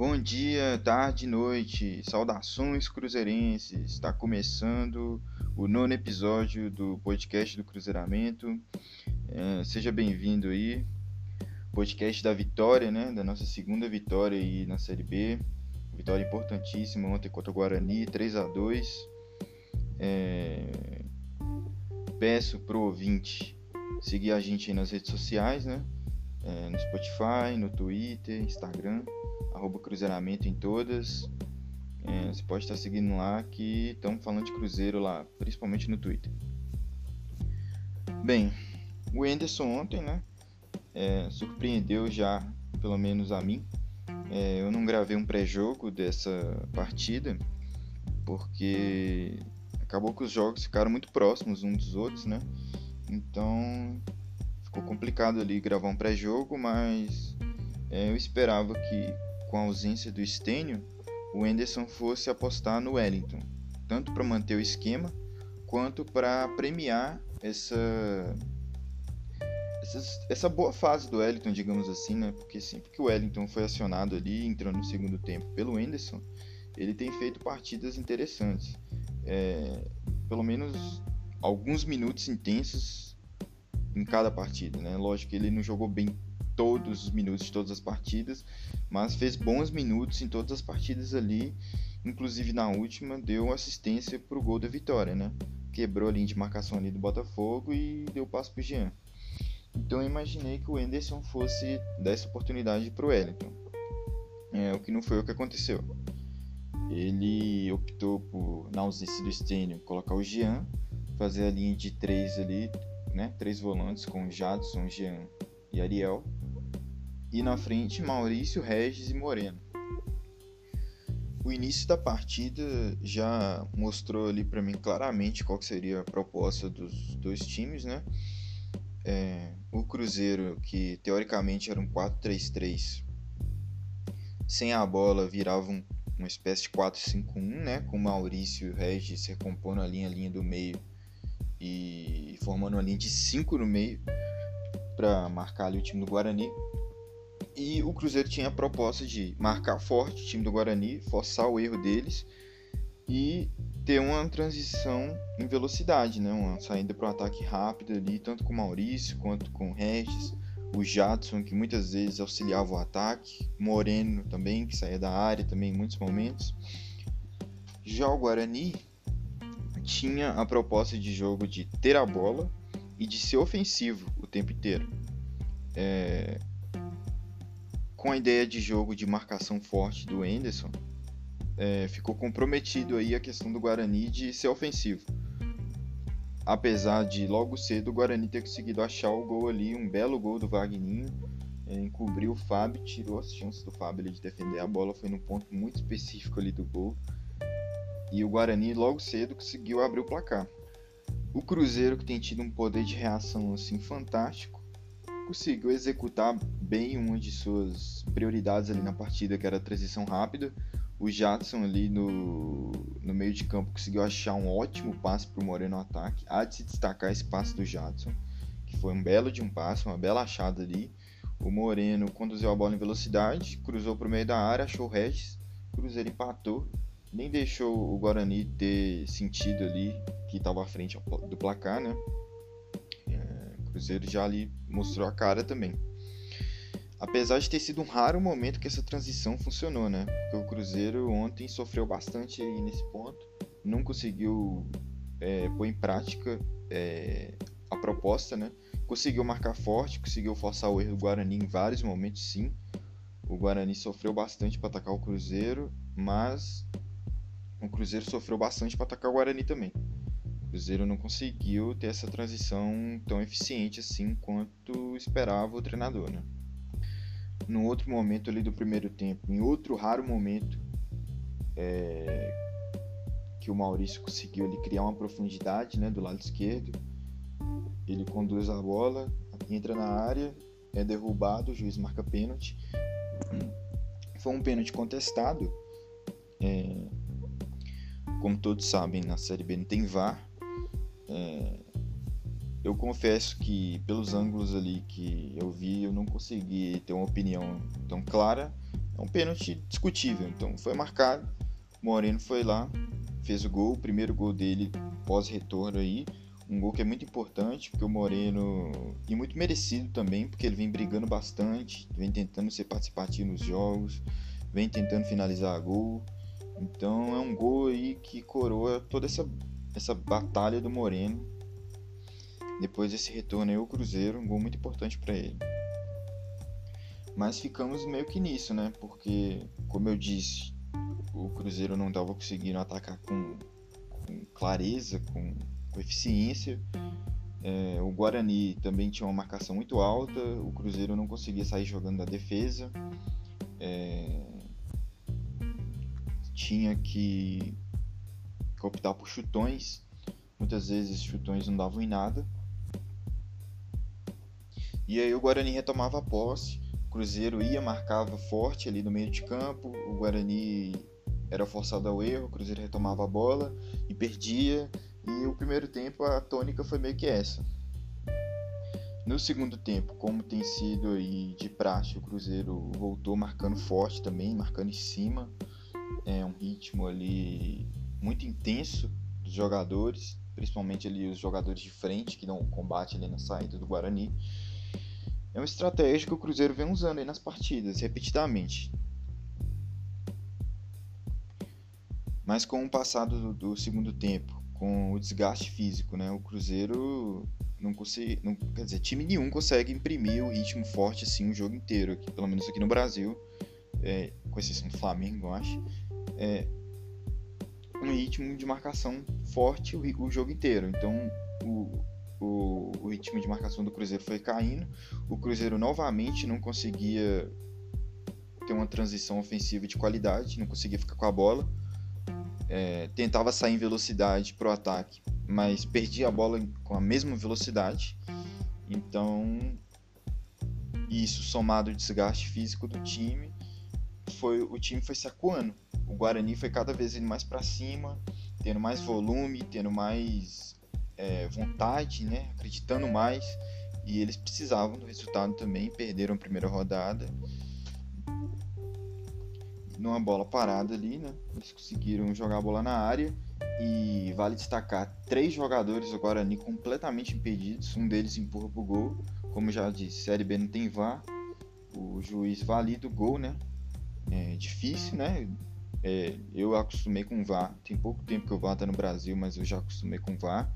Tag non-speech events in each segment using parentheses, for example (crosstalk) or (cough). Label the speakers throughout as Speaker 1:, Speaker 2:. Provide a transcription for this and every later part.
Speaker 1: Bom dia, tarde, noite, saudações cruzeirenses. Está começando o nono episódio do podcast do Cruzeiramento. É, seja bem-vindo aí, podcast da vitória, né? Da nossa segunda vitória aí na Série B. Vitória importantíssima ontem contra o Guarani, 3 a 2 é... Peço pro ouvinte seguir a gente nas redes sociais, né? É, no Spotify, no Twitter, Instagram arroba Cruzeiramento em todas. É, você pode estar seguindo lá que estamos falando de Cruzeiro lá, principalmente no Twitter. Bem, o Enderson ontem, né? É, surpreendeu já, pelo menos a mim. É, eu não gravei um pré-jogo dessa partida, porque acabou que os jogos ficaram muito próximos uns dos outros, né? Então ficou complicado ali gravar um pré-jogo, mas é, eu esperava que com a ausência do Stênio, o Enderson fosse apostar no Wellington, tanto para manter o esquema quanto para premiar essa, essa, essa boa fase do Wellington, digamos assim, né? Porque sempre que o Wellington foi acionado ali, entrando no segundo tempo pelo Enderson, ele tem feito partidas interessantes. É, pelo menos alguns minutos intensos em cada partida, né? Lógico que ele não jogou bem todos os minutos de todas as partidas, mas fez bons minutos em todas as partidas ali, inclusive na última deu assistência para o gol da vitória, né? Quebrou a linha de marcação ali do Botafogo e deu passo para o Jean. Então eu imaginei que o Enderson fosse dar essa oportunidade para o Wellington. É, o que não foi o que aconteceu. Ele optou por, na ausência do Stênio, colocar o Jean, fazer a linha de três ali, né? Três volantes com Jadson, Jean e Ariel e na frente Maurício, Regis e Moreno. O início da partida já mostrou ali para mim claramente qual seria a proposta dos dois times, né? É, o Cruzeiro, que teoricamente era um 4-3-3, sem a bola virava um, uma espécie de 4-5-1, né? Com Maurício e Regis recompondo a linha, a linha do meio e formando uma linha de 5 no meio para marcar ali o time do Guarani. E o Cruzeiro tinha a proposta de marcar forte o time do Guarani, forçar o erro deles e ter uma transição em velocidade, né? uma saída para o ataque rápido ali, tanto com o Maurício quanto com o Regis, o Jadson, que muitas vezes auxiliava o ataque, Moreno também, que saía da área também em muitos momentos. Já o Guarani tinha a proposta de jogo de ter a bola e de ser ofensivo o tempo inteiro. É, com a ideia de jogo de marcação forte do Enderson, é, ficou comprometido aí a questão do Guarani de ser ofensivo. Apesar de logo cedo o Guarani ter conseguido achar o gol ali, um belo gol do Wagninho, é, encobriu o Fábio, tirou as chances do Fábio ali de defender a bola, foi num ponto muito específico ali do gol. E o Guarani logo cedo conseguiu abrir o placar. O Cruzeiro, que tem tido um poder de reação assim fantástico, conseguiu executar bem uma de suas prioridades ali na partida, que era a transição rápida. O Jadson ali no, no meio de campo conseguiu achar um ótimo passe para o Moreno no ataque. Há de se destacar esse passe do Jadson, que foi um belo de um passe, uma bela achada ali. O Moreno conduziu a bola em velocidade, cruzou para o meio da área, achou o Regis. Cruzeiro empatou, nem deixou o Guarani ter sentido ali que estava à frente do placar, né? Cruzeiro já ali mostrou a cara também. Apesar de ter sido um raro momento que essa transição funcionou, né? Porque o Cruzeiro ontem sofreu bastante nesse ponto, não conseguiu é, pôr em prática é, a proposta, né? Conseguiu marcar forte, conseguiu forçar o erro do Guarani em vários momentos, sim. O Guarani sofreu bastante para atacar o Cruzeiro, mas o Cruzeiro sofreu bastante para atacar o Guarani também. Cruzeiro não conseguiu ter essa transição tão eficiente assim quanto esperava o treinador, né? No outro momento ali do primeiro tempo, em outro raro momento é, que o Maurício conseguiu ali criar uma profundidade, né, do lado esquerdo, ele conduz a bola, entra na área, é derrubado, o juiz marca pênalti. Foi um pênalti contestado. É, como todos sabem, na Série B não tem VAR, é, eu confesso que pelos ângulos ali que eu vi, eu não consegui ter uma opinião tão clara. é um pênalti discutível. Então foi marcado, Moreno foi lá, fez o gol, o primeiro gol dele pós-retorno aí. Um gol que é muito importante, porque o Moreno. E muito merecido também, porque ele vem brigando bastante, vem tentando ser participativo nos jogos, vem tentando finalizar a gol. Então é um gol aí que coroa toda essa, essa batalha do Moreno. Depois desse retorno aí, o Cruzeiro, um gol muito importante para ele. Mas ficamos meio que nisso, né? Porque, como eu disse, o Cruzeiro não estava conseguindo atacar com, com clareza, com, com eficiência. É, o Guarani também tinha uma marcação muito alta, o Cruzeiro não conseguia sair jogando da defesa. É, tinha que, que optar por chutões. Muitas vezes chutões não davam em nada. E aí o Guarani retomava a posse, o Cruzeiro ia, marcava forte ali no meio de campo, o Guarani era forçado ao erro, o Cruzeiro retomava a bola e perdia. E o primeiro tempo a tônica foi meio que essa. No segundo tempo, como tem sido aí de praxe, o Cruzeiro voltou marcando forte também, marcando em cima. É um ritmo ali muito intenso dos jogadores, principalmente ali os jogadores de frente que dão combate ali na saída do Guarani. É uma estratégia que o Cruzeiro vem usando aí nas partidas, repetidamente. Mas com o passado do, do segundo tempo, com o desgaste físico, né, o Cruzeiro não consegue, não, quer dizer, time nenhum consegue imprimir o ritmo forte assim o jogo inteiro, aqui, pelo menos aqui no Brasil, é, com exceção do Flamengo, eu acho, é um ritmo de marcação forte o, o jogo inteiro. Então o, o, o, ritmo de marcação do Cruzeiro foi caindo, o Cruzeiro novamente não conseguia ter uma transição ofensiva de qualidade, não conseguia ficar com a bola é, tentava sair em velocidade para o ataque, mas perdia a bola com a mesma velocidade. Então, isso somado ao desgaste físico do time, foi o time foi se acuando. O Guarani foi cada vez indo mais para cima, tendo mais volume, tendo mais é, vontade, né? acreditando mais. E eles precisavam do resultado também, perderam a primeira rodada numa bola parada ali, né? Eles conseguiram jogar a bola na área e vale destacar três jogadores do Guarani completamente impedidos. Um deles empurra pro gol. Como já disse, Série B não tem VAR. O juiz valida o gol, né? É difícil, né? É, eu acostumei com VAR. Tem pouco tempo que o VAR tá no Brasil, mas eu já acostumei com VAR.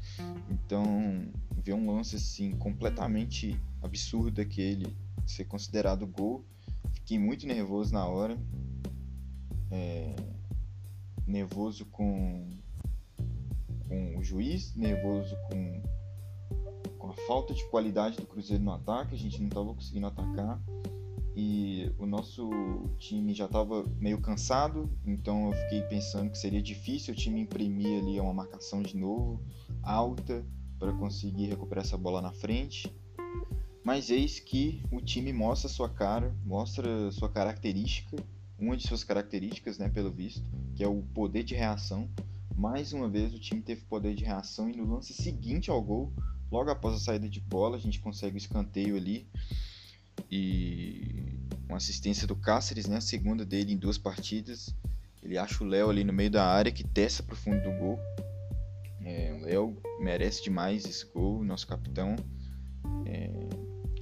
Speaker 1: Então, ver um lance assim completamente absurdo aquele ser considerado gol, fiquei muito nervoso na hora é, nervoso com, com o juiz, nervoso com, com a falta de qualidade do Cruzeiro no ataque, a gente não estava conseguindo atacar e o nosso time já estava meio cansado, então eu fiquei pensando que seria difícil o time imprimir ali uma marcação de novo alta para conseguir recuperar essa bola na frente. Mas eis que o time mostra sua cara, mostra sua característica uma de suas características, né, pelo visto, que é o poder de reação. Mais uma vez o time teve poder de reação e no lance seguinte ao gol, logo após a saída de bola, a gente consegue o escanteio ali e uma assistência do Cáceres, né, a segunda dele em duas partidas. Ele acha o Léo ali no meio da área que desce para o fundo do gol. É, o Léo merece demais esse gol, nosso capitão. É,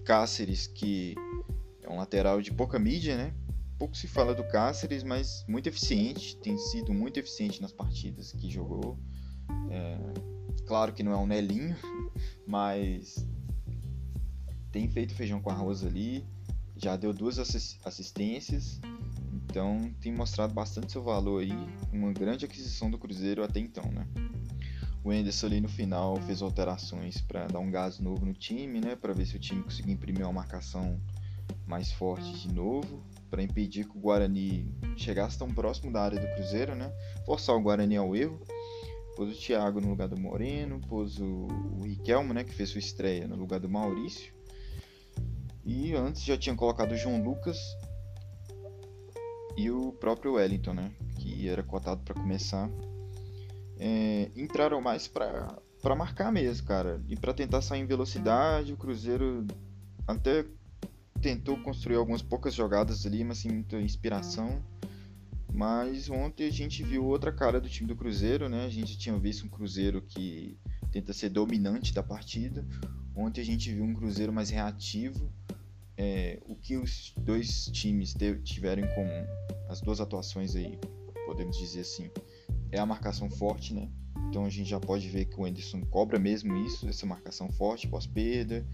Speaker 1: Cáceres que é um lateral de pouca mídia, né? pouco se fala do Cáceres, mas muito eficiente, tem sido muito eficiente nas partidas que jogou. É, claro que não é um Nelinho, (laughs) mas tem feito feijão com arroz ali, já deu duas assistências, então tem mostrado bastante seu valor aí, uma grande aquisição do Cruzeiro até então, né? O Enderson ali no final fez alterações para dar um gás novo no time, né? Para ver se o time conseguia imprimir uma marcação mais forte de novo para impedir que o Guarani chegasse tão próximo da área do Cruzeiro, né? Forçar o Guarani ao erro. Pôs o Thiago no lugar do Moreno, pôs o, o Riquelmo, né, que fez sua estreia no lugar do Maurício. E antes já tinha colocado o João Lucas e o próprio Wellington, né, que era cotado para começar. É, entraram mais para marcar mesmo, cara, e para tentar sair em velocidade. O Cruzeiro até tentou construir algumas poucas jogadas ali, mas sem muita inspiração. Mas ontem a gente viu outra cara do time do Cruzeiro, né? A gente tinha visto um Cruzeiro que tenta ser dominante da partida. Ontem a gente viu um Cruzeiro mais reativo. É, o que os dois times tiveram em comum, as duas atuações aí, podemos dizer assim, é a marcação forte, né? Então a gente já pode ver que o Anderson cobra mesmo isso, essa marcação forte pós-perda,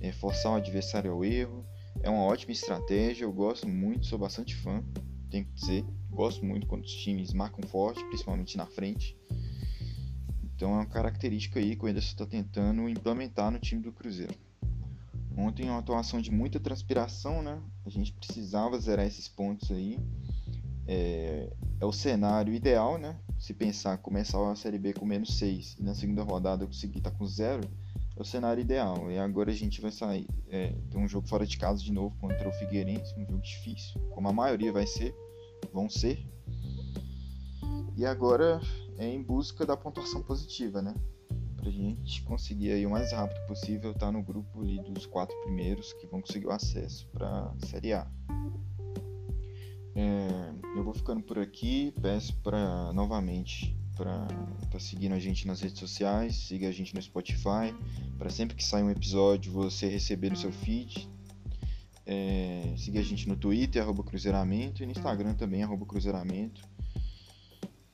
Speaker 1: é, forçar o adversário ao erro. É uma ótima estratégia, eu gosto muito, sou bastante fã, tenho que dizer. Gosto muito quando os times marcam forte, principalmente na frente. Então é uma característica aí que o Ederson está tentando implementar no time do Cruzeiro. Ontem uma atuação de muita transpiração, né? A gente precisava zerar esses pontos aí. É, é o cenário ideal, né? Se pensar começar a Série B com menos 6 e na segunda rodada conseguir estar tá com zero, é o cenário ideal. E agora a gente vai sair. É, tem um jogo fora de casa de novo contra o Figueirense, um jogo difícil, como a maioria vai ser vão ser. E agora é em busca da pontuação positiva, né? Pra gente conseguir aí o mais rápido possível estar tá no grupo ali dos quatro primeiros que vão conseguir o acesso para Série A. É, eu vou ficando por aqui, peço para novamente para tá seguindo a gente nas redes sociais, siga a gente no Spotify, para sempre que sair um episódio você receber no seu feed, é, seguir a gente no Twitter, arroba Cruzeiramento, e no Instagram também, arroba Cruzeiramento.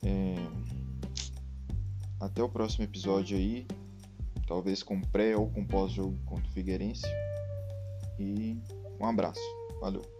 Speaker 1: É, até o próximo episódio aí, talvez com pré ou com pós-jogo contra o Figueirense. E um abraço. Valeu.